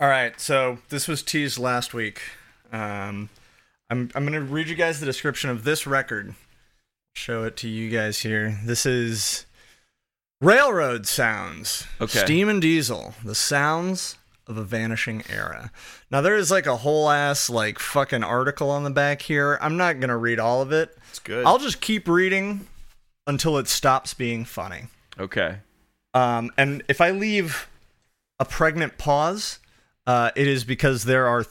All right, so this was teased last week. Um, I'm I'm gonna read you guys the description of this record. Show it to you guys here. This is Railroad Sounds. Okay. Steam and Diesel. The sounds of a vanishing era. Now there is like a whole ass like fucking article on the back here. I'm not gonna read all of it. It's good. I'll just keep reading until it stops being funny. Okay. Um, and if I leave a pregnant pause, uh, it is because there are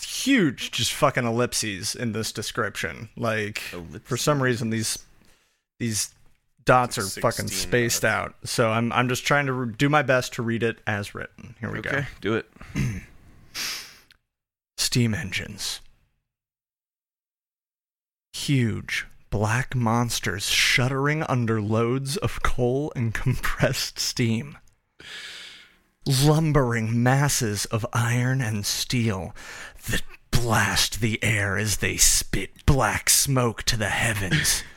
huge, just fucking ellipses in this description. Like for some reason, these these dots are fucking 16 spaced out. So I'm I'm just trying to re- do my best to read it as written. Here we go. Okay. Do it. Steam engines. Huge black monsters shuddering under loads of coal and compressed steam. Lumbering masses of iron and steel that blast the air as they spit black smoke to the heavens.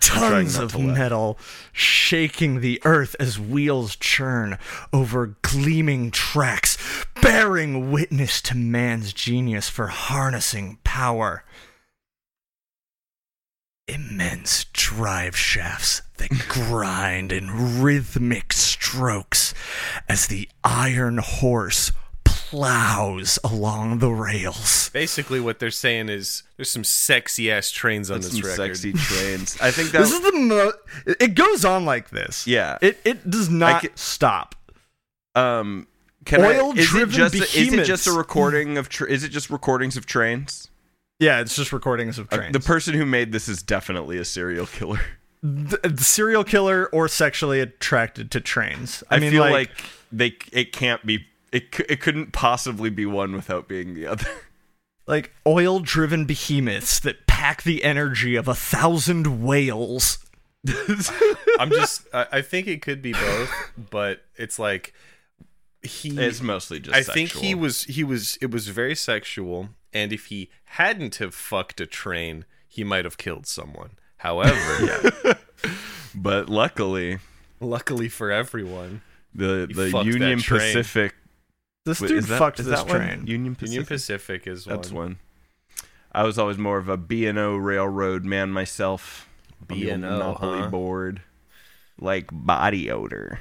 Tons of to laugh. metal shaking the earth as wheels churn over gleaming tracks, bearing witness to man's genius for harnessing power. Immense drive shafts that grind in rhythmic strokes as the iron horse plows along the rails. Basically, what they're saying is there's some sexy ass trains on That's this some record. sexy trains. I think that This is the mo- it goes on like this. Yeah. It it does not ca- stop. um can I, is it just a, is it just a recording of tra- is it just recordings of trains? Yeah, it's just recordings of Uh, trains. the person who made this is definitely a serial killer. the, the serial killer or sexually attracted to trains. I, I, mean, feel like, like, they it can't be it it couldn't possibly be one without being the other. like oil-driven behemoths that pack the energy of a thousand whales. I'm just. I, I think it could be both, but it's like he. It's mostly just I think he was. He was. It was very sexual, and if he hadn't have fucked a train, he might have killed someone. However, but luckily luckily for everyone, the the Union. Pacific This dude is that- fucked is this that one? train. Union Pacific. Union Pacific is one. That's one. I was always more of a B&O railroad man myself. on the old B&O, Monopoly huh? board. Like body odor.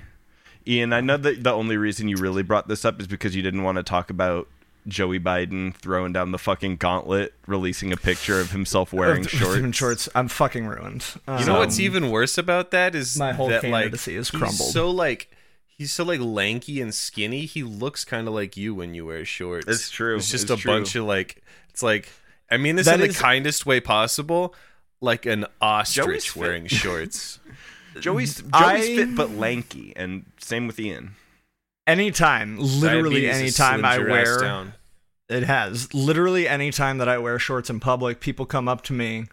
Ian, I know that the only reason you really brought this up is because you didn't want to talk about Joey Biden throwing down the fucking gauntlet, releasing a picture of himself wearing shorts. in shorts. I'm fucking ruined. You know Um, what's even worse about that is my whole that like candidacy is he's crumbled. so like he's so like lanky and skinny. He looks kind of like you when you wear shorts. It's true. It's just It's a true. bunch of like it's like I mean this That in the kindest way possible, like an ostrich fit. wearing shorts. Joey's mm-hmm. Joey's I- fit but lanky, and same with Ian. anytime, literally Diabetes has anytime I slimmed your ass wear down. It has. Literally any time that I wear shorts in public, people come up to me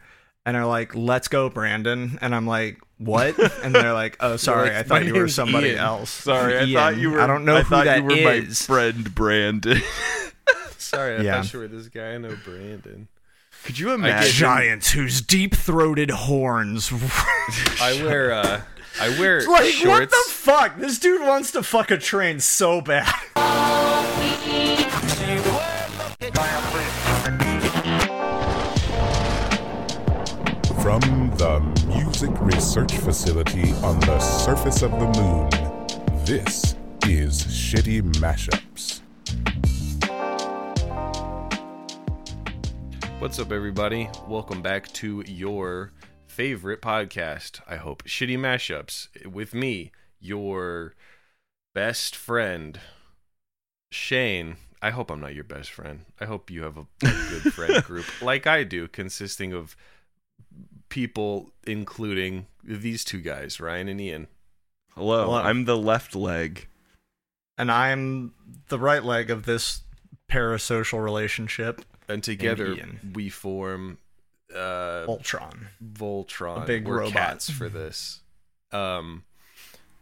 and are like, "Let's go, Brandon." And I'm like, "What?" And they're like, "Oh, sorry. like, I thought you were somebody Ian." else." Sorry, I Ian. thought you were. I don't know I who thought that you were my friend Brandon. Sorry, I Yeah. thought you were this guy. I know Brandon. Could you get imagine? Giants whose deep-throated horns. I wear uh I wear like shorts. what the fuck? This dude wants to fuck a train so bad. From the Music Research Facility on the surface of the moon, this is Shitty Mashups. What's up, everybody? Welcome back to your favorite podcast. I hope shitty mashups with me, your best friend, Shane. I hope I'm not your best friend. I hope you have a, a good friend group like I do, consisting of people including these two guys, Ryan and Ian. Hello, Hello. I'm the left leg. and I'm the right leg of this parasocial relationship. And together Ian. we form uh Ultron. Voltron. A big We're robot. cats for this. Um.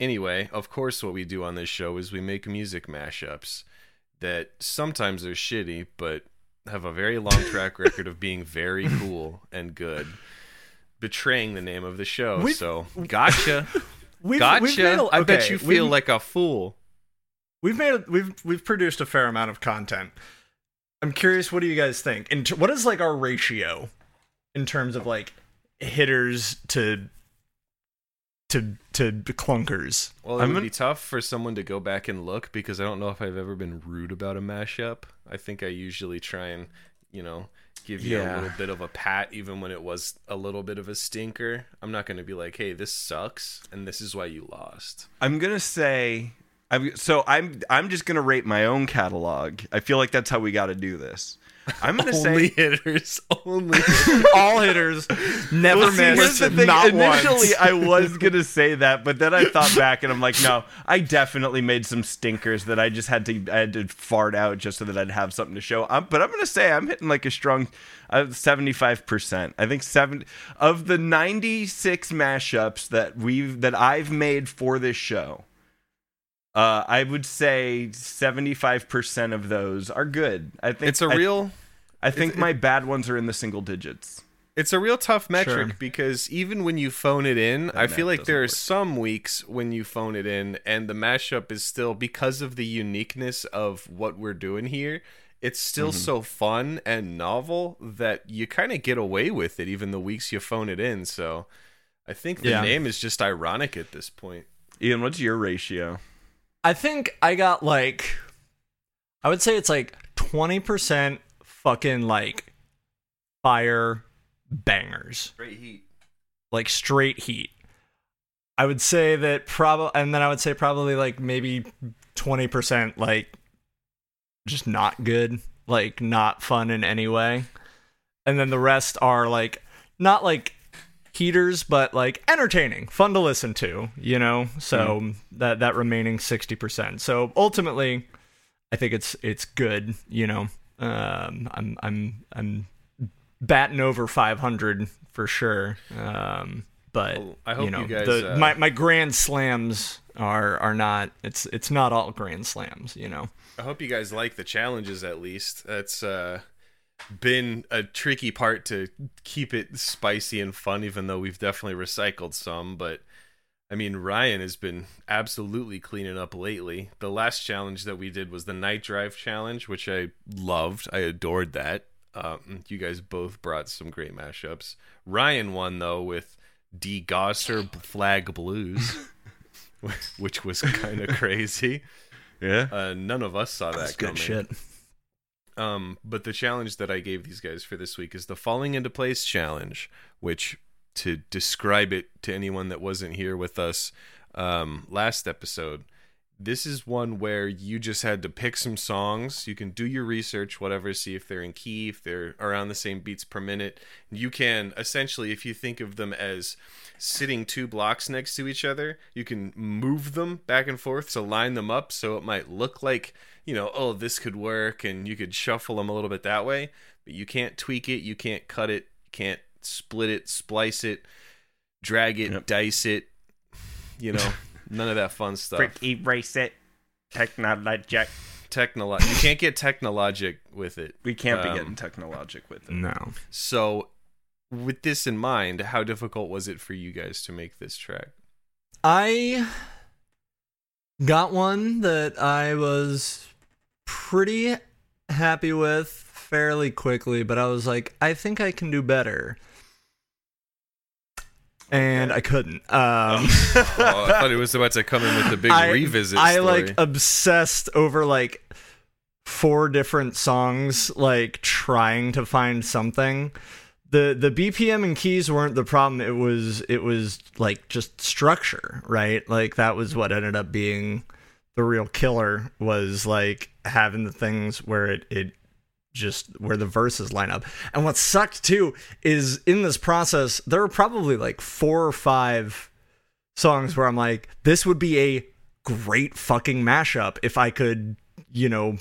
Anyway, of course, what we do on this show is we make music mashups that sometimes are shitty, but have a very long track record of being very cool and good, betraying the name of the show. We've- so, gotcha, We've, gotcha. we've a- I bet you feel like a fool. we've made we've we've produced a fair amount of content. I'm curious, what do you guys think? In what is like our ratio in terms of like hitters to to to clunkers? Well, it I'm would gonna- be tough for someone to go back and look because I don't know if I've ever been rude about a mashup. I think I usually try and, you know, give you Yeah. a little bit of a pat even when it was a little bit of a stinker. I'm not going to be like, "Hey, this sucks and this is why you lost." I'm gonna say, I'm so I'm I'm just gonna rate my own catalog. I feel like that's how we got to do this. I'm gonna Only say. hitters, only. All hitters, never Well, see, here's missed, the thing. not Initially, once. I was gonna say that, but then I thought back and I'm like, no, I definitely made some stinkers that I just had to I had to fart out just so that I'd have something to show. Um, but I'm gonna say I'm hitting like a strong seventy five percent. I think seven of the ninety six mashups that we've that I've made for this show. Uh, I would say seventy-five percent of those are good. I think It's a real I, think my bad ones are in the single digits. It's a real tough metric Sure. because even when you phone it in, I feel like there are some weeks when you phone it in and the mashup is still because of the uniqueness of what we're doing here. It's still Mm-hmm. so fun and novel that you kind of get away with it even the weeks you phone it in. So I think the Yeah. name is just ironic at this point. Ian, what's your ratio? I think I got like, I would say it's like twenty percent fucking like fire bangers. Great heat. like straight heat. I would say that probably, and then I would say probably like maybe twenty percent like just not good, like not fun in any way, and then the rest are like not like heaters, but like entertaining, fun to listen to, you know. So that that remaining sixty percent. So ultimately, I think it's it's good, you know. Um, I'm I'm I'm batting over 500 for sure. Um, but Well, I hope you know, you guys, the, uh, my my grand slams are are not. It's it's not all grand slams. You know. I hope you guys like the challenges at least. That's uh been a tricky part to keep it spicy and fun even though we've definitely recycled some, but I mean Ryan has been absolutely cleaning up lately. The last challenge that we did was the night drive challenge, which I loved. I adored that. Um, you guys both brought some great mashups. Ryan won though with D Gosser Flag Blues, which was kind of crazy. Yeah. Uh, none of us saw that That's coming. good shit. Um, but the challenge that I gave these guys for this week is the falling into place challenge, which to describe it to anyone that wasn't here with us um, last episode, this is one where you just had to pick some songs. You can do your research, whatever, see if they're in key, if they're around the same beats per minute. You can essentially, if you think of them as sitting two blocks next to each other, you can move them back and forth to line them up so it might look like, you know, oh, this could work, and you could shuffle them a little bit that way. But you can't tweak it, you can't cut it, can't split it, splice it, drag it, Yep. dice it. You know, none of that fun stuff. Frick, erase it. Technologic. Technolo- you can't get technologic with it. We can't Um, be getting technologic with it. No. So, with this in mind, how difficult was it for you guys to make this track? I got one that I was pretty happy with fairly quickly, but I was like, I think I can do better. And I couldn't. Um, oh, I thought it was about to come in with the big I, revisit. I story. like obsessed over like four different songs, like trying to find something. The the BPM and keys weren't the problem. It was it was like just structure, right? Like that was what ended up being the real killer was like having the things where it it just where the verses line up. And what sucked too is in this process there were probably like four or five songs where I'm like, this would be a great fucking mashup if I could, you know,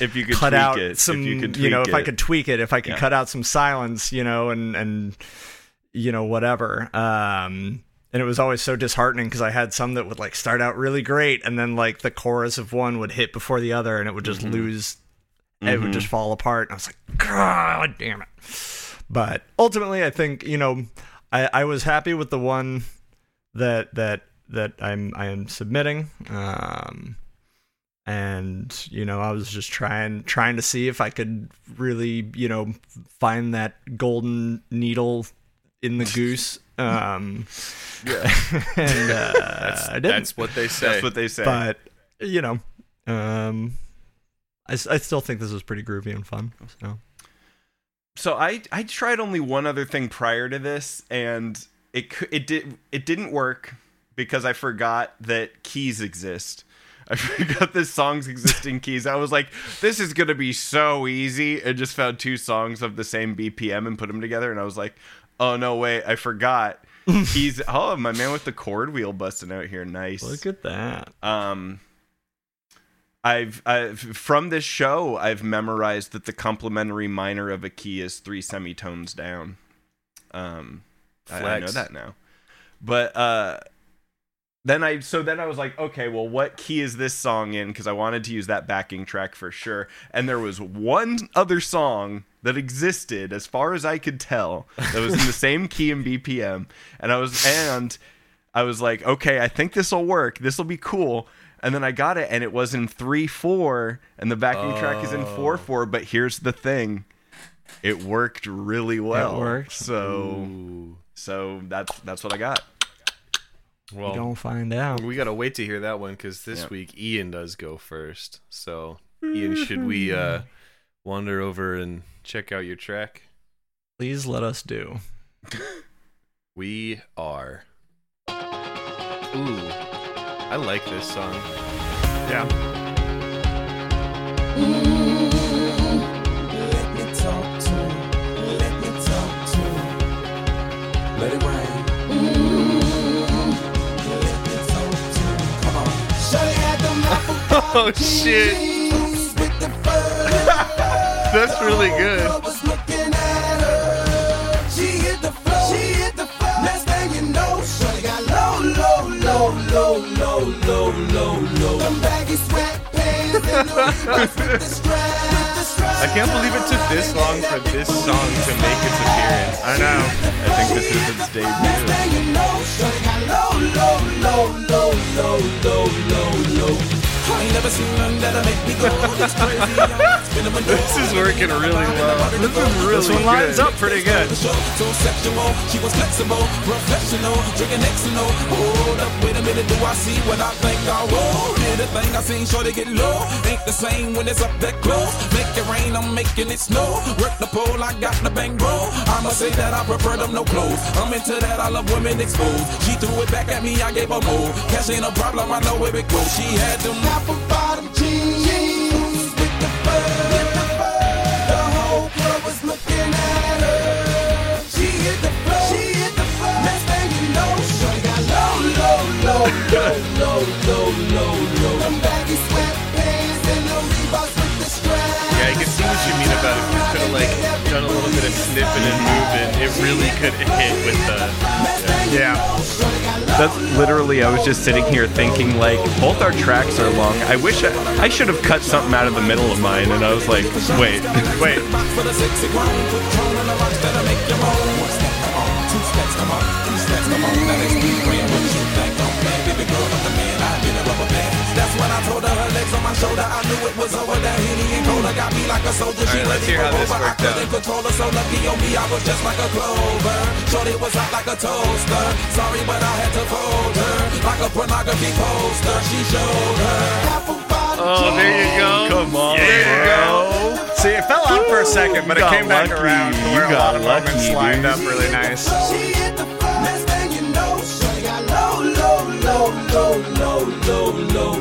If you could cut tweak out it, some, if you, could you know, if I could tweak it, if I could Yeah. cut out some silence, you know, and and you know whatever. Um, and it was always so disheartening because I had some that would like start out really great, and then like the chorus of one would hit before the other, and it would just Mm-hmm. lose. It would just fall apart, and I was like, God damn it! But ultimately, I think you know, I, I was happy with the one that that that I'm I am submitting. Um, and you know, I was just trying trying to see if I could really, you know, find that golden needle in the goose. Um, Yeah. and uh, I didn't. That's what they say. That's what they say. but you know, um, I, I still think this was pretty groovy and fun. So so I I tried only one other thing prior to this, and it it did it didn't work because I forgot that keys exist. I forgot this songs exist in keys. I was like, this is gonna be so easy, and just found two songs of the same BPM and put them together, and I was like, oh no wait, I forgot. He's Oh, my man with the chord wheel busting out here. Nice. look at that. Um, I've, I've from this show, I've memorized that the complementary minor of a key is three semitones down. Um, I, I know that now, but uh, then I so then I was like, okay, well, what key is this song in? Because I wanted to use that backing track for sure. And there was one other song that existed, as far as I could tell, that was in the same key and BPM, and I was and I was like, okay, I think this will work. This will be cool. And then I got it, and it was in three four, and the backing track is in four four. But here's the thing, it worked really well. It worked? So Ooh. so that's that's what I got. You Well, don't find out. we gotta wait to hear that one because this Yeah. week Ian does go first. So Ian, should we uh wander over and check out your track? Please let us do. We are. Ooh, I like this song. Yeah. Let me talk to oh, him. I can't believe it took this long for this song to make its appearance. I know. I think this is its debut. I ain't never seen none that'll make me go this crazy. Spinning my This is working really well. This is really This one lines up pretty good. She was flexible, professional, drinking Xanol. Hold up, wait a minute, do I see what I think I will? Did a thing I seen, sure to get low. Ain't the same when it's up that close. Make it rain, I'm making it snow. Work the pole, I got the bang bro. I'ma say that I prefer them no clothes. I'm into that, I love women exposed. She threw it back at me, I gave her more. Cash ain't a problem, I know where it goes. She had them apple bottom low, low. Them baggy sweatpants and the Reeboks with the strap. Yeah, I can see what you mean about it. you could have like done a little bit of sniffing and moving, it really could hit with the. Yeah. That's literally. I was just sitting here thinking, like, both our tracks are long. I wish I, I should have cut something out of the middle of mine, and I was like, wait, wait. shoulder. I knew it was over. That Henny and Cola got me like a soldier. She All right, let's ready hear how this over. I worked out. couldn't control her, so lucky on me, I was just like a clover. Shorty was hot like a toaster. Sorry, but I had to fold her like a pornography poster. She showed her. Apple bottom Oh, there you go. Come on, There you bro. See, it fell out for a second, but You it got came back lucky. around to You where a got lot of lucky, moments lined up really nice. She hit the floor. Thing you know, Shorty got low, low, low, low, low, low, low,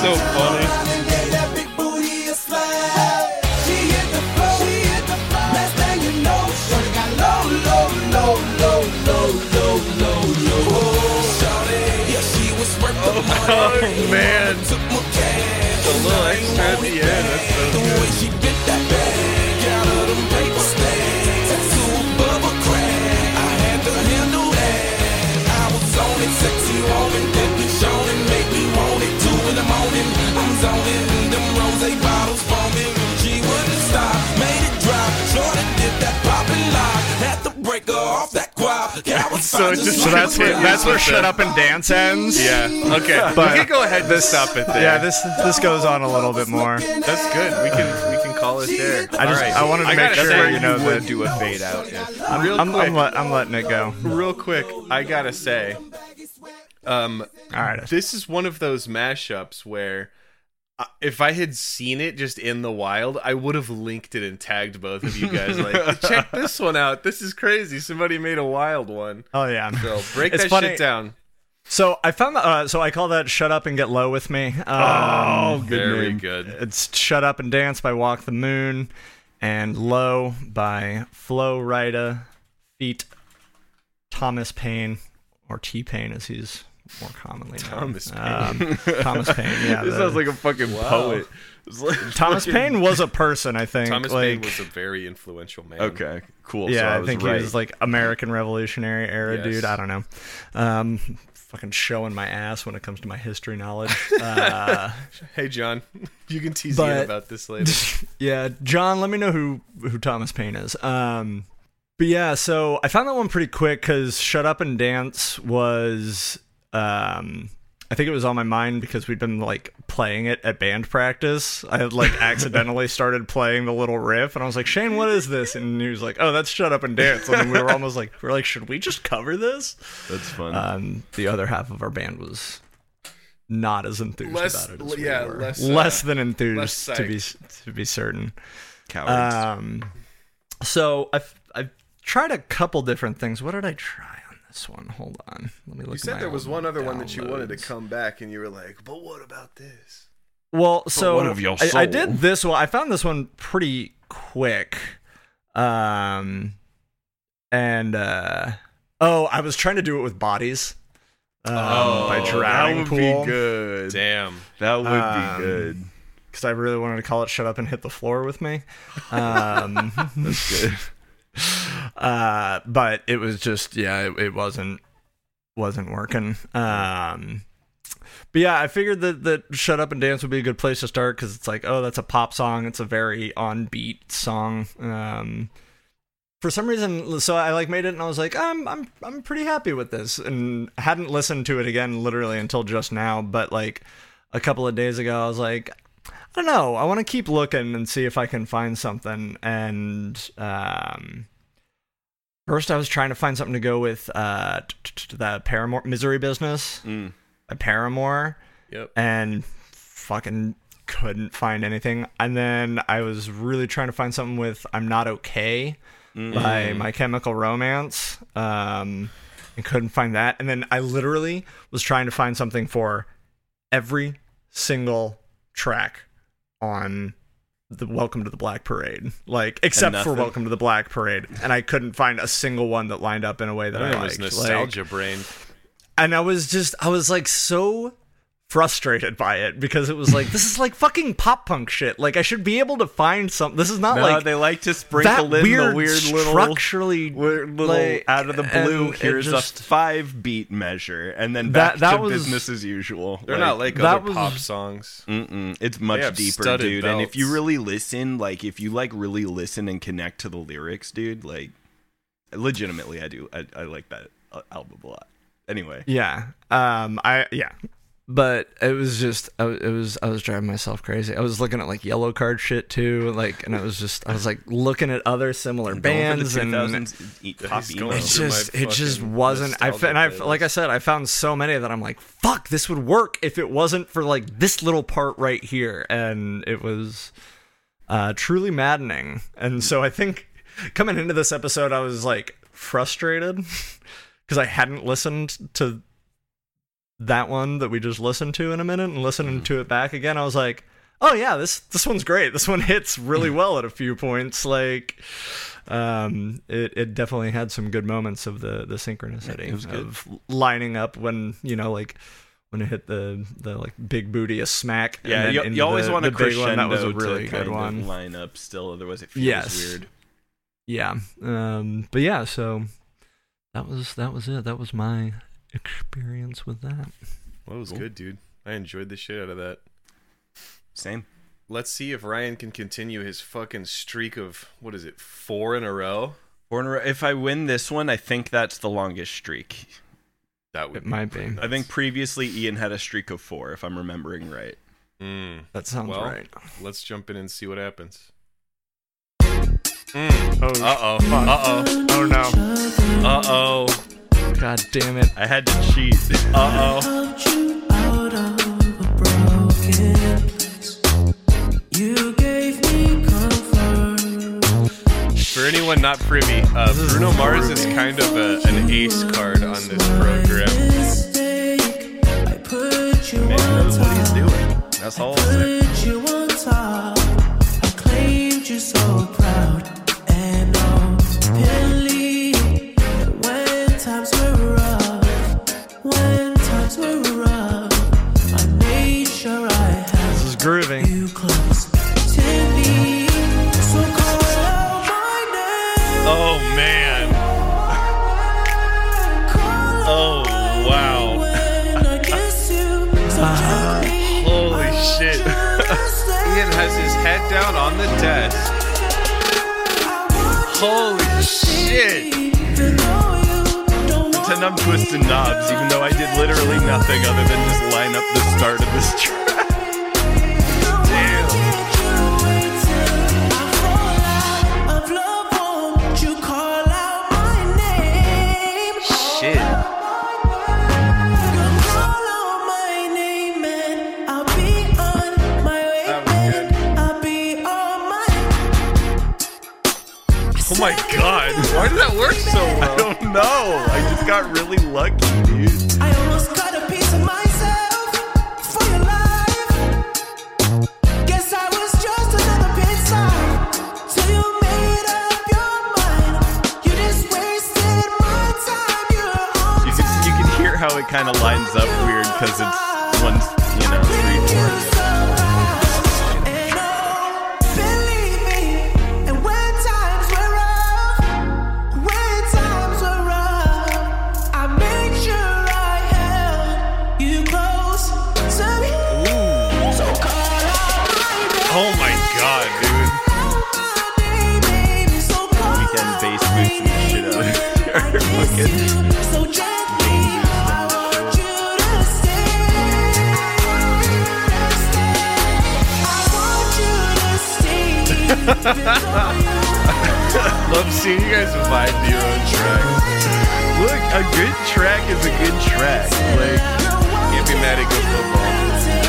low, low. Oh, man, a little extra at the end. That's so good. So it's just So that's where, that's where shut up and dance ends. Yeah. Okay. But we can go ahead and stop it there. Yeah, this this goes on a little bit more. That's good. We can we can call it there. I just I wanted to I make sure say, you know you would that do a fade out. Yeah. I'm, real I'm, quick. I'm, let, I'm letting it go. Real quick, I gotta say, um, All right. this is one of those mashups where if I had seen it just in the wild, I would have linked it and tagged both of you guys. Like, check this one out. This is crazy. Somebody made a wild one. Oh yeah. So break It's that funny- shit down. So I found that. Uh, so I call that "Shut Up and Get Low with Me." Um, Oh, good Very name. good. It's "Shut Up and Dance" by Walk the Moon, and "Low" by Flo Rida, feat Thomas Paine or T-Pain as he's more commonly known. Thomas Um, Thomas Paine. Yeah. This the- sounds like a fucking poet. Like Thomas fucking- Paine was a person. I think. Thomas like, Paine was a very influential man. Okay, cool. so Yeah, I, I, think right. he was like American Revolutionary era Yes. dude. I don't know. Um, fucking showing my ass when it comes to my history knowledge. Uh, Hey, John, you can tease But- Ian about this later. yeah, John, let me know who who Thomas Paine is. Um, but yeah, so I found that one pretty quick because "Shut Up and Dance" was. Um, I think it was on my mind because we'd been like playing it at band practice. I had like accidentally started playing the little riff, and I was like, "Shane, what is this?" And he was like, "Oh, that's Shut Up and Dance." And then we were almost like, "We are like, should we just cover this?" That's fun. Um, the other half of our band was not as enthused Less- about it as we yeah, were. less, uh, less than enthused less to be to be certain. Cowards. Um, so I've I've tried a couple different things. What did I try on this one? Hold on, let me look. You at said my there was one other one that you wanted to come back, and you were like, "But what about this?" Well, so one of your I, I did this one. I found this one pretty quick. Um, and uh, oh, I was trying to do it with bodies. Um, by that drowning would pool. be good. Damn. That would Um, be good. because I really wanted to call it "Shut Up and Hit the Floor" with me. Um, That's good. uh, but it was just yeah, it, it wasn't wasn't working. Um, but yeah, I figured that that "Shut Up and Dance" would be a good place to start because it's like, oh, that's a pop song. It's a very on beat song. Um, for some reason, so I like made it and I was like, I'm I'm I'm pretty happy with this, and hadn't listened to it again literally until just now. But like a couple of days ago, I was like, I don't know. I want to keep looking and see if I can find something. And um, first, I was trying to find something to go with uh, the Paramore Misery Business Mm. by Paramore, Yep. and fucking couldn't find anything. And then I was really trying to find something with I'm Not Okay by My Chemical Romance, um, and couldn't find that. And then I literally was trying to find something for every single track on the Welcome to the Black Parade, like except for? Welcome to the Black Parade, and I couldn't find a single one that lined up in a way that I was liked. nostalgia brain. and I was just, I was like so frustrated by it because it was like this is like fucking pop punk shit. Like I should be able to find some. This is not No, like they like to sprinkle that in weird, the weird little structurally weird little like, out of the blue. and it Here's just- a five beat measure, and then That- back that to was- business as usual. They're not like that other was- pop songs. Mm-mm. It's much deeper, studded dude. And if you really listen, like if you like really listen and connect to the lyrics, dude, like legitimately, I do. I, I like that uh, album a lot. Anyway, yeah. Um, I yeah. But it was just, I, was- it was, I was driving myself crazy. I was looking at like Yellowcard shit too, like, and I was just, I was like looking at other similar bands and eat pop He's emo. going it just it just wasn't I f- and I like I said I found so many that I'm like fuck this would work if it wasn't for like this little part right here and it was uh truly maddening and so I think coming into this episode I was like frustrated because I hadn't listened to that one that we just listened to in a minute and listening to it back again I was like oh yeah this this one's great this one hits really well at a few points like um it, it definitely had some good moments of the the synchronicity It was good. of lining up when you know like when it hit the the like big booty a smack and Yeah, you, you always the- want a big one. that was a really good one of line up still, otherwise it feels Yes. weird. yeah um but yeah so that was that was it that was my experience with that Well, it was good, dude. I enjoyed the shit out of that. Same. Let's see if Ryan can continue his fucking streak of what is it, four in a row? Born Ra- if I win this one, I think that's the longest streak. That would It might be. I think previously Ian had a streak of four, if I'm remembering right. Mm. That sounds Well, right. let's jump in and see what happens. Oh, Uh oh. Uh oh. oh no. Uh oh. God damn it. I had to cheat. Uh oh. Helped you out of a broken place. You gave me comfort. For anyone not privy, uh, Bruno Mars is kind of a, an ace card on this program. Mistake. I put you Man knows what he's doing. That's all desk. Holy shit. Pretend I'm twisting knobs, even though I did literally nothing other than just line up the start of this track. I don't know. I just got really lucky, dude. I almost got a piece of myself for your life. Guess I was just another pit stop till you made up your mind. You just wasted my time. You're You can, you can hear how it kind of lines up weird because it's one, Love seeing you guys vibe to your own tracks. Look, a good track is a good track. Like, Can't be mad at good football.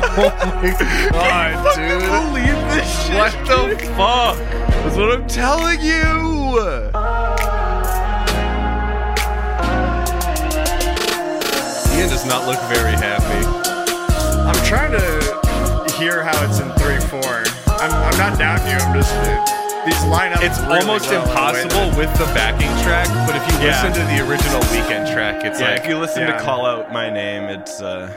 God, dude. believe this shit. What the fuck? That's what I'm telling you. Ian does not look very happy. I'm trying to hear how it's in 3 4. I'm, I'm not doubting you. I'm just. These line up It's really almost well impossible with the backing track, but if you Yeah. listen to the original Weeknd track, it's Yeah, like if you listen yeah. to Call Out My Name, it's uh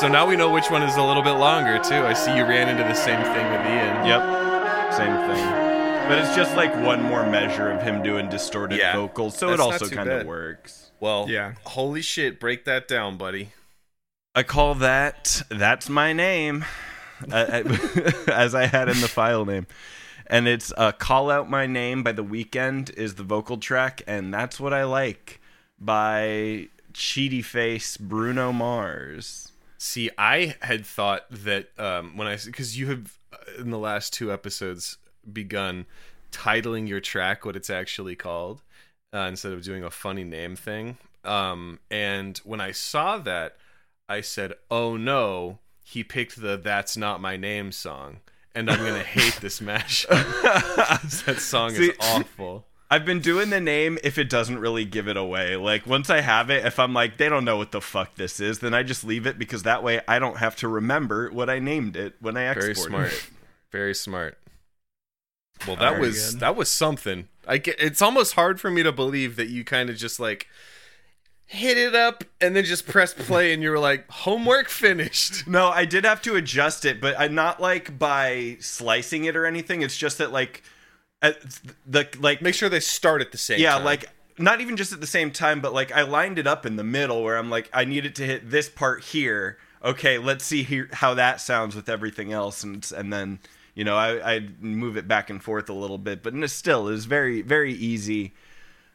so now we know which one is a little bit longer too. I see you ran into the same thing with Ian. yep, same thing. But it's just like one more measure of him doing distorted Yeah. vocals, so That's it also kind of works. Well, Yeah. Holy shit! Break that down, buddy. I call that that's my name, uh, as I had in the file name, and it's uh, "Call Out My Name" by The Weeknd is the vocal track, and that's what I like by Cheaty Face Bruno Mars. See, I had thought that um, when I because you have uh, in the last two episodes begun titling your track what it's actually called uh, instead of doing a funny name thing. Um, and when I saw that, I said, "Oh no, he picked the "That's Not My Name" song." And I'm gonna hate this mashup. that song See- is awful. I've been doing the name if it doesn't really give it away. Like once I have it, if I'm like they don't know what the fuck this is, then I just leave it because that way I don't have to remember what I named it when I export Very smart. it. Very smart. Well, that Very was good. that was something. I get, it's almost hard for me to believe that you kind of just like hit it up, and then just press play, and you were like, homework finished. No, I did have to adjust it, but i'm not like by slicing it or anything. It's just that like at the like Make sure they start at the same yeah, time. like not even just at the same time, but like I lined it up in the middle where I'm like I need it to hit this part here. Okay, let's see here how that sounds with everything else, and and then you know I I move it back and forth a little bit, but still is very very easy.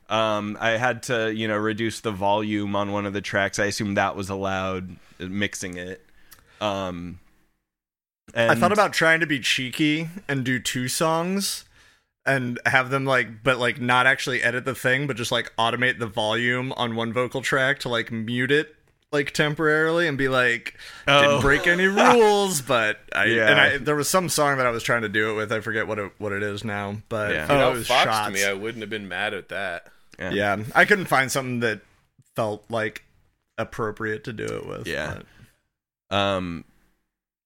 Um, I had to you know reduce the volume on one of the tracks. I assume that was allowed uh, mixing it. Um, and I thought about trying to be cheeky and do two songs and have them like but like not actually edit the thing but just like automate the volume on one vocal track to like mute it like temporarily and be like Oh. didn't break any rules but I Yeah. and I there was some song that I was trying to do it with I forget what it what it is now but Yeah. oh, If it was Fox shots. to me, I wouldn't have been mad at that. yeah. yeah I couldn't find something that felt like appropriate to do it with Yeah. but- Um,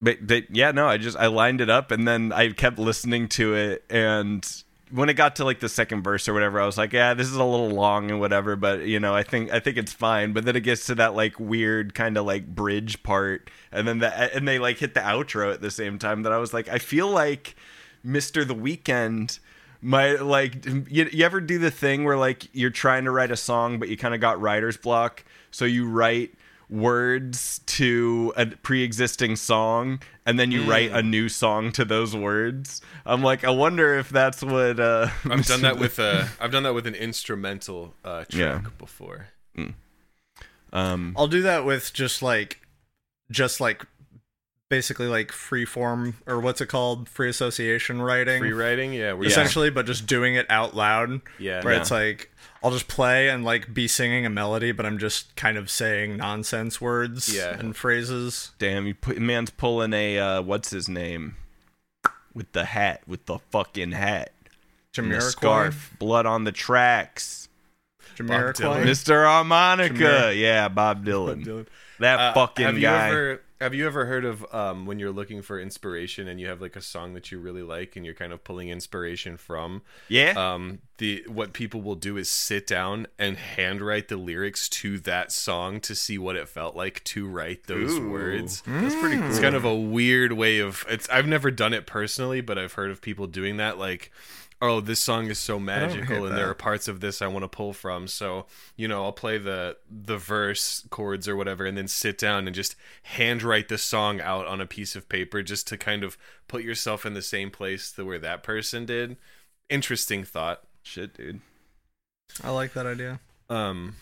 but, but yeah, no, I just I lined it up and then I kept listening to it and when it got to like the second verse or whatever, I was like, yeah, this is a little long and whatever, but you know, I think I think it's fine. But then it gets to that like weird kind of like bridge part, and then the and they like hit the outro at the same time. That I was like, I feel like Mister The Weeknd. My like, you, you ever do the thing where like you're trying to write a song, but you kind of got writer's block, so you write words to a pre-existing song and then you write a new song to those words i'm like i wonder if that's what uh I've done that with a. I've done that with an instrumental uh, track Yeah. before. um I'll do that with just like just like basically like free form or what's it called? Free association writing. Free writing, yeah, where you- essentially but just doing it out loud. Yeah. where Yeah. it's like I'll just play and like be singing a melody but I'm just kind of saying nonsense words Yeah. and phrases. Damn you put man's pulling a uh what's his name? With the hat with the fucking hat. And the Jamiroquai? scarf. Blood on the tracks. Jamiroquai? Mr harmonica. Jamir- yeah bob dylan. That Uh, fucking have you guy. ever have you ever heard of um, when you're looking for inspiration and you have like a song that you really like and you're kind of pulling inspiration from? Yeah. Um the what people will do is sit down and handwrite the lyrics to that song to see what it felt like to write those Ooh. words. That's pretty cool. it's kind of a weird way of it's i've never done it personally but i've heard of people doing that like oh this song is so magical hate and there are parts of this i want to pull from. So you know i'll play the the verse chords or whatever and then sit down and just handwrite the song out on a piece of paper just to kind of put yourself in the same place to where that person did. Interesting thought. Shit dude. I like that idea. Um,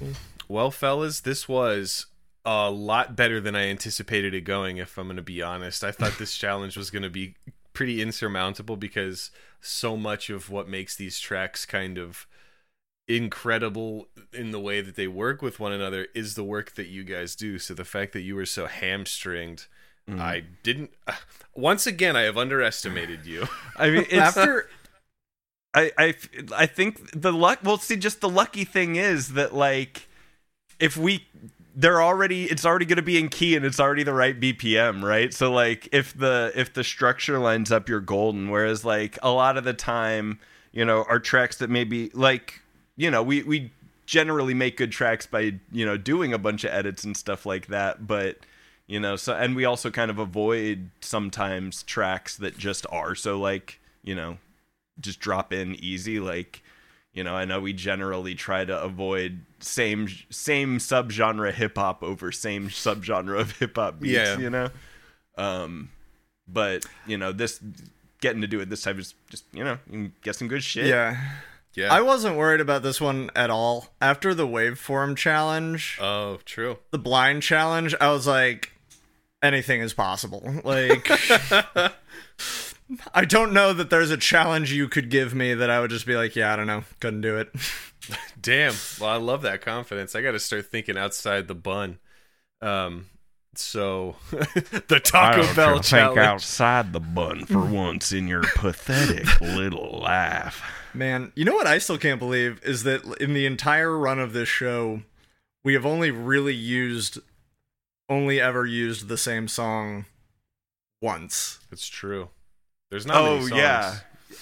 well, fellas, this was a lot better than I anticipated it going. If I'm going to be honest, I thought this challenge was going to be pretty insurmountable because so much of what makes these tracks kind of incredible in the way that they work with one another is the work that you guys do. So the fact that you were so hamstringed. Mm-hmm. I didn't. once again, I have underestimated you. i mean it's after I, I I think the luck. Well, see, just the lucky thing is that like, if we, they're already. It's already going to be in key, and it's already the right BPM, right? So like, if the if the structure lines up, you're golden. Whereas like a lot of the time, you know, our tracks that maybe like, you know, we we generally make good tracks by you know doing a bunch of edits and stuff like that, but you know so and we also kind of avoid sometimes tracks that just are so like you know just drop in easy like you know i know we generally try to avoid same same subgenre hip hop over same subgenre of hip hop beats Yeah. you know um but you know this getting to do it this time is just you know you can get some good shit yeah Yeah. I wasn't worried about this one at all after the waveform challenge oh, true. the blind challenge, I was like, anything is possible. Like, I don't know that there's a challenge you could give me that I would just be like, yeah, I don't know, couldn't do it. Damn. Well, I love that confidence. I got to start thinking outside the bun. Um. So the Taco Bell challenge. Think outside the bun for once in your pathetic little life. Man, you know what I still can't believe is that in the entire run of this show, we have only really used, only ever used the same song once. It's true. There's not. many Oh songs. yeah.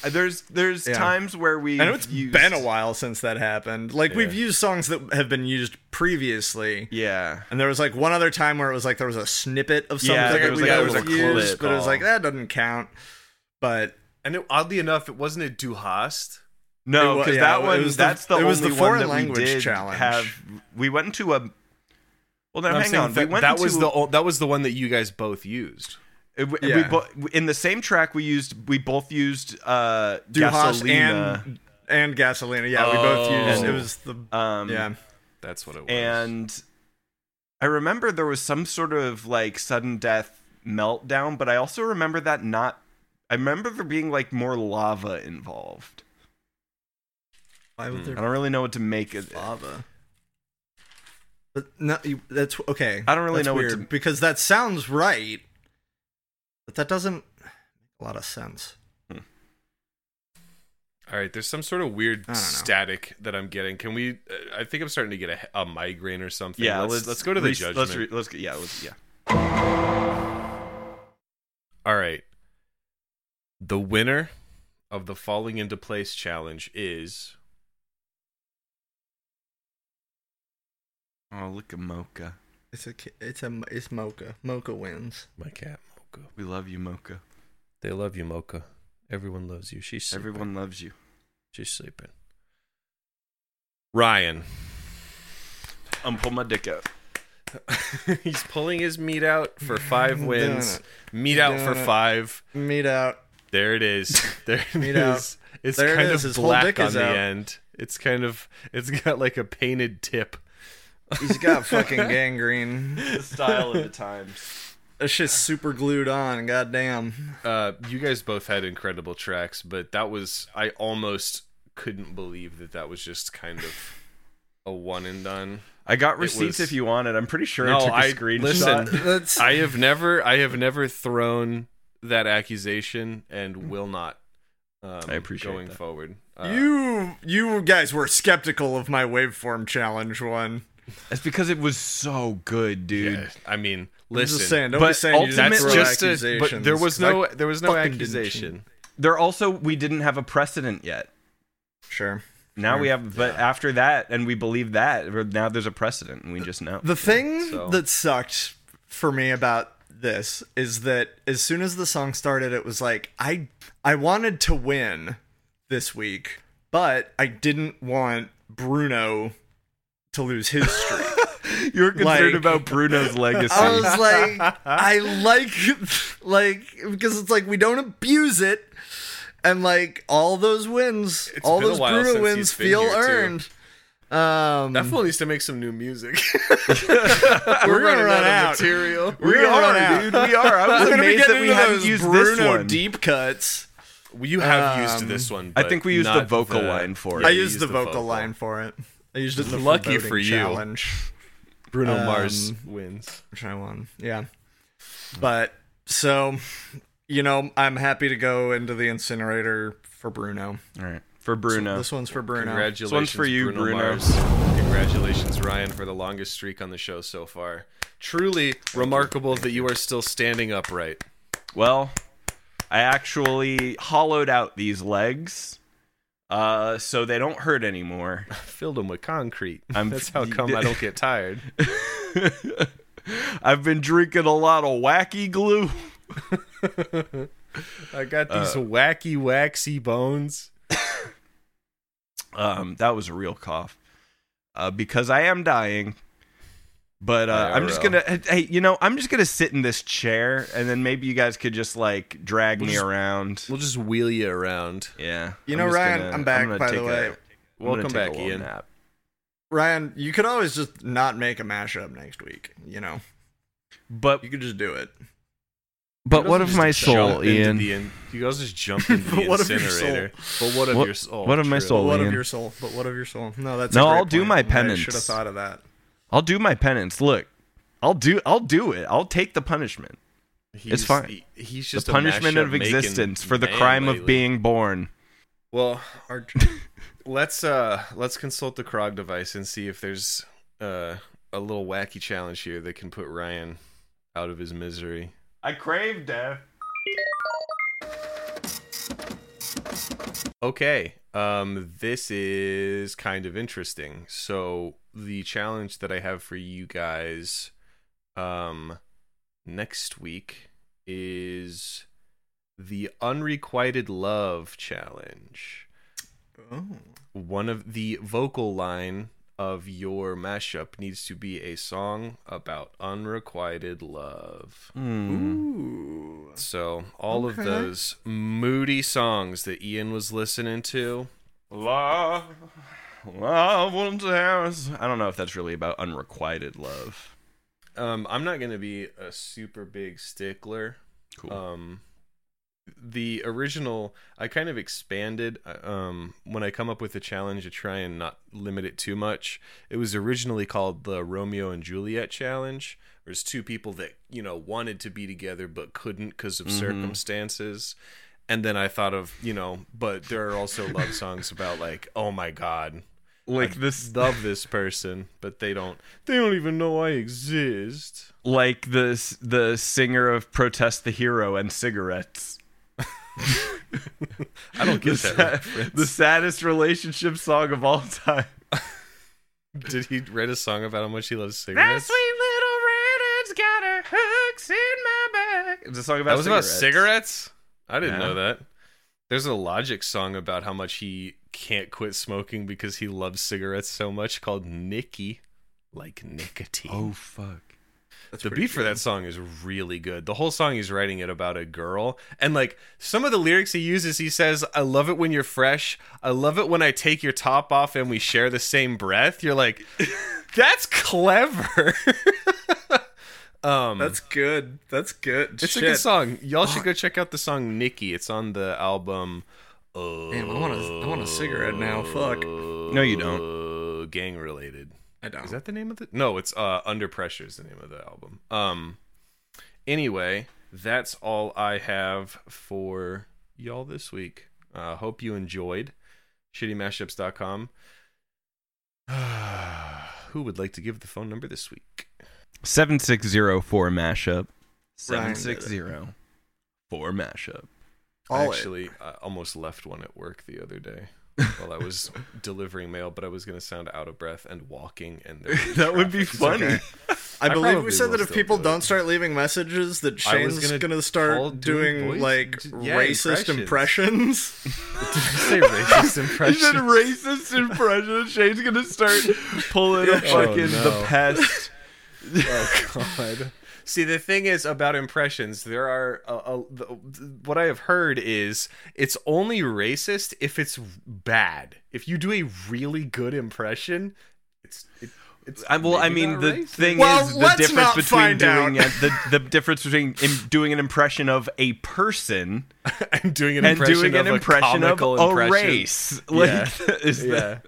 There's there's Yeah. times where we I know it's used, been a while since that happened. Like we've used songs that have been used previously. Yeah. And there was like one other time where it was like there was a snippet of something Yeah, there that was we like a both little used, but it was like that doesn't count. But And it, oddly enough, it wasn't it Du Hast. No, because yeah, that one was the- that's the it was only the one foreign that language we did challenge. have. We went into a. Well, now I'm hang saying on. that, we went that into, was the that was the one that you guys both used. It- we, Yeah. we bo- in the same track we used. We both used uh, Du Hast Gasolina. and and Gasolina. Yeah, we both used. Oh. It was the um, yeah. That's what it was. and I remember there was some sort of like sudden death meltdown, but I also remember that not. I remember there being like more lava involved. Why would I there don't really know what to make of it. lava? But no, that's okay. I don't really That's know what weird, to- because that sounds right, but that doesn't make a lot of sense. All right, there's some sort of weird I don't know. static that I'm getting. Can we? Uh, I think I'm starting to get a, a migraine or something. Yeah, let's, let's, go to the re- judgment. Let's re- let's go- yeah, let's yeah. All right. The winner of the falling into place challenge is Oh, look at Mocha. It's a it's a it's Mocha. Mocha wins. my cat Mocha. We love you, Mocha. They love you, Mocha. Everyone loves you. She's sleeping. Everyone loves you. She's sleeping. Ryan. I'm pulling my dick out. He's pulling his meat out for five wins. Meat out for five. Meat out. There it is. There it Meat is. out. It's There it kind is. of His whole black dick on the out. end. It's kind of it's got like a painted tip. He's got fucking gangrene. The style of the times. That shit's super glued on. Goddamn. Uh, you guys both had incredible tracks, but that was I almost couldn't believe that that was just kind of a one and done. I got receipts was- if you wanted. I'm pretty sure No, I took a I- screenshot. listen. That's I have never I have never thrown that accusation and will not. Um, I appreciate going that. forward. Uh, you. You guys were skeptical of my waveform challenge one. That's because it was so good, dude. yeah, I mean, I'm just saying. Don't be but saying you that's just a, but there was no there was no accusation. There also we didn't have a precedent yet. Sure. Now Sure. we have, but after that, and we believe that now there's a precedent, and we just know. The thing so- that sucked for me about this is that as soon as the song started, it was like I I wanted to win this week, but I didn't want Bruno to lose his streak. You're concerned Like- about Bruno's legacy. I was like, I like, like, because it's like we don't abuse it, and like all those wins, It's all those Bruno wins feel here, too. earned. Um, That fool needs to make some new music. we're gonna run of out. material. We're gonna run are, out. dude. We are. I was We're gonna be amazed getting that we into hadn't those used Bruno this one. deep cuts. You have Um, used this one. I think we used the not vocal line for it. Yeah, I you used the vocal, line for it. I used it in the Lucky for you. challenge, Bruno Um, Mars wins. which I won. Yeah, but so you know, I'm happy to go into the incinerator for Bruno. All right, for Bruno. This one's for Bruno. Congratulations, one's for you, Bruno. Mars. Congratulations, Ryan, for the longest streak on the show so far. Truly remarkable that you are still standing upright. Well, I actually hollowed out these legs, uh, so they don't hurt anymore. I Filled them with concrete. I'm- That's how come I don't get tired. I've been drinking a lot of wacky glue. I got these Uh, wacky, waxy bones. Um, that was a real cough, uh, because I am dying. But uh, I'm just gonna, hey, you know, I'm just gonna sit in this chair, and then maybe you guys could just like drag We'll me just- around. We'll just wheel you around. Yeah. You I'm know, just Ryan, gonna- I'm back, gonna by the take a- way. I'm gonna Welcome take a back, little Ian. nap. Ryan, you could always just not make a mashup next week. You know, But you could just do it. but what of of my soul, Ian? The in, you guys just jump into the But what of your incinerator. But what of What- your soul? what of my true. soul? what Ian. of your soul? But what of your soul? No, that's No, a great I'll do point. my I penance. should have thought of that. I'll do my penance. Look, I'll do I'll do it. I'll take the punishment. He's, fine. he- he's just a punishment of existence for the crime of being born. Well, let's uh let's consult the Krog device and see if there's uh a little wacky challenge here that can put Ryan out of his misery. I crave death. Okay. Um, this is kind of interesting. So the challenge that I have for you guys, um, next week is the unrequited love challenge. Oh. One of the vocal line of your mashup needs to be a song about unrequited love. Ooh. So all of those moody songs that Ian was listening to. Love, love will tear us- I don't know if that's really about unrequited love. Um, I'm not gonna be a super big stickler. Cool. Um, the original, I kind of expanded. uh, Um, when I come up with a challenge to try and not limit it too much, it was originally called the Romeo and Juliet challenge. There's two people that you know wanted to be together but couldn't because of circumstances. And then I thought of you know, but there are also love songs about like, oh my god, like I this, love this person, but they don't. They don't even know I exist. like the the singer of "Protest the Hero" and cigarettes. I don't The, get that sa- reference. the saddest relationship song of all time. Did he write a song about how much he loves cigarettes? little redhead's got her hooks in my back. It's a song about that was about cigarettes. cigarettes. I didn't Yeah. know that. There's a Logic song about how much he can't quit smoking because he loves cigarettes so much called Nikki, like nicotine. Oh fuck. The beat for that song is really good. The whole song he's writing it about a girl, and like some of the lyrics he uses, he says, "I love it when you're fresh. I love it when I take your top off and we share the same breath." You're like, that's clever. um, That's good. That's good. it's a good song. Y'all should go check out the song "Nikki." It's on the album. Uh, Damn, I want a, I want a cigarette now. Fuck. No, you don't. Uh, gang related. I don't. Is that the name of the? No, it's uh, Under Pressure is the name of the album. Um. Anyway, that's all I have for y'all this week. Uh, hope you enjoyed. ShittyMashups.com. Who would like to give the phone number this week? Seven six zero four mashup. Ryan Seven did six it. zero four mashup. All it. Actually, I almost left one at work the other day while I was delivering mail, but I was going to sound out of breath and walking, and That would be funny. okay. I I believe we said that if people do don't start leaving messages, that Shane's gonna gonna, start doing voice- like yeah, racist impressions. Did you say racist impressions? impression? said racist impression. Shane's gonna start pulling a Oh, fucking no. the pest. oh god. See, the thing is about impressions. There are a, a, the, what I have heard is it's only racist if it's bad. If you do a really good impression, it's it, it's. I, well, I mean, the racist. thing Well, is the difference between doing a, the the difference between im, doing an impression of a person I'm doing an and impression doing an of impression a of a impression. race. Like, Yeah. is Yeah. that-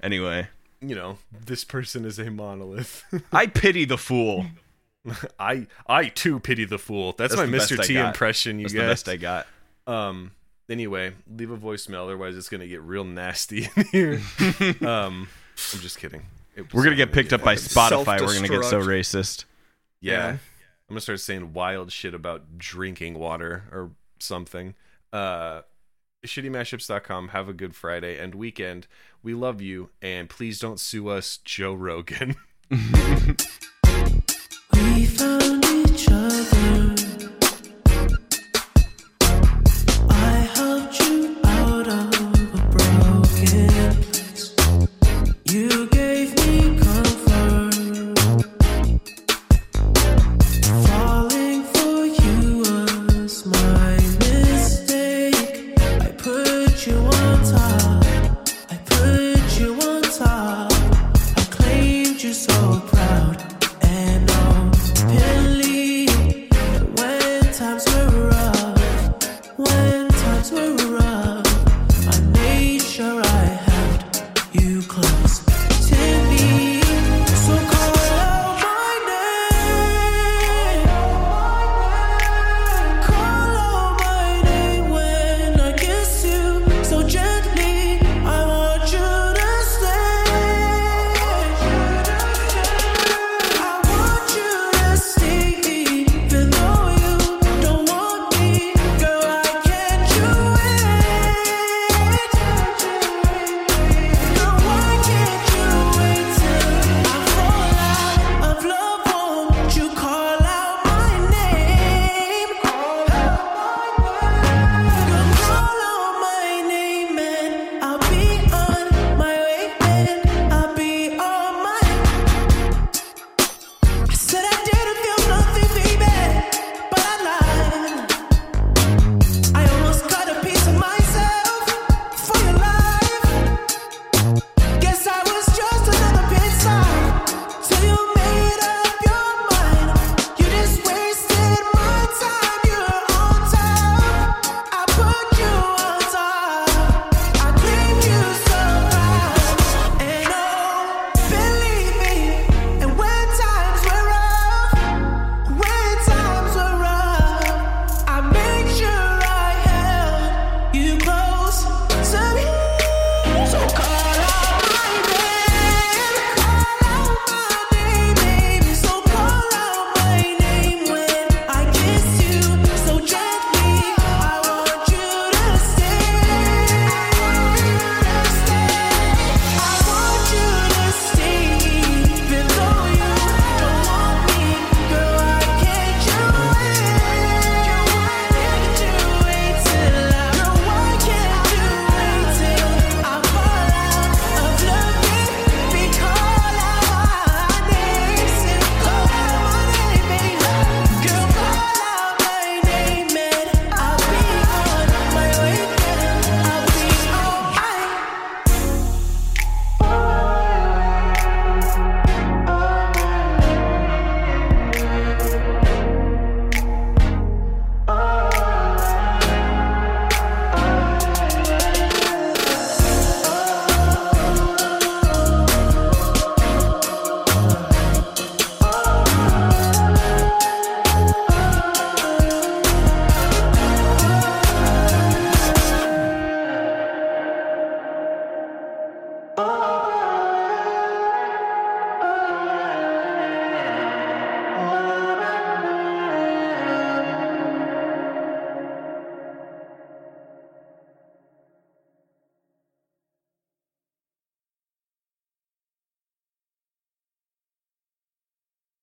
anyway, You know, this person is a monolith. I pity the fool. I I too pity the fool. That's, That's my Mr. T impression. You That's guys. the best I got. Um. Anyway, leave a voicemail. Otherwise, it's gonna get real nasty in here. um. I'm just kidding. We're gonna get picked up by. Spotify. We're gonna get so racist. Yeah. Yeah. I'm gonna start saying wild shit about drinking water or something. Uh. ShittyMashups.com. Have a good Friday and weekend. We love you, and please don't sue us, Joe Rogan. We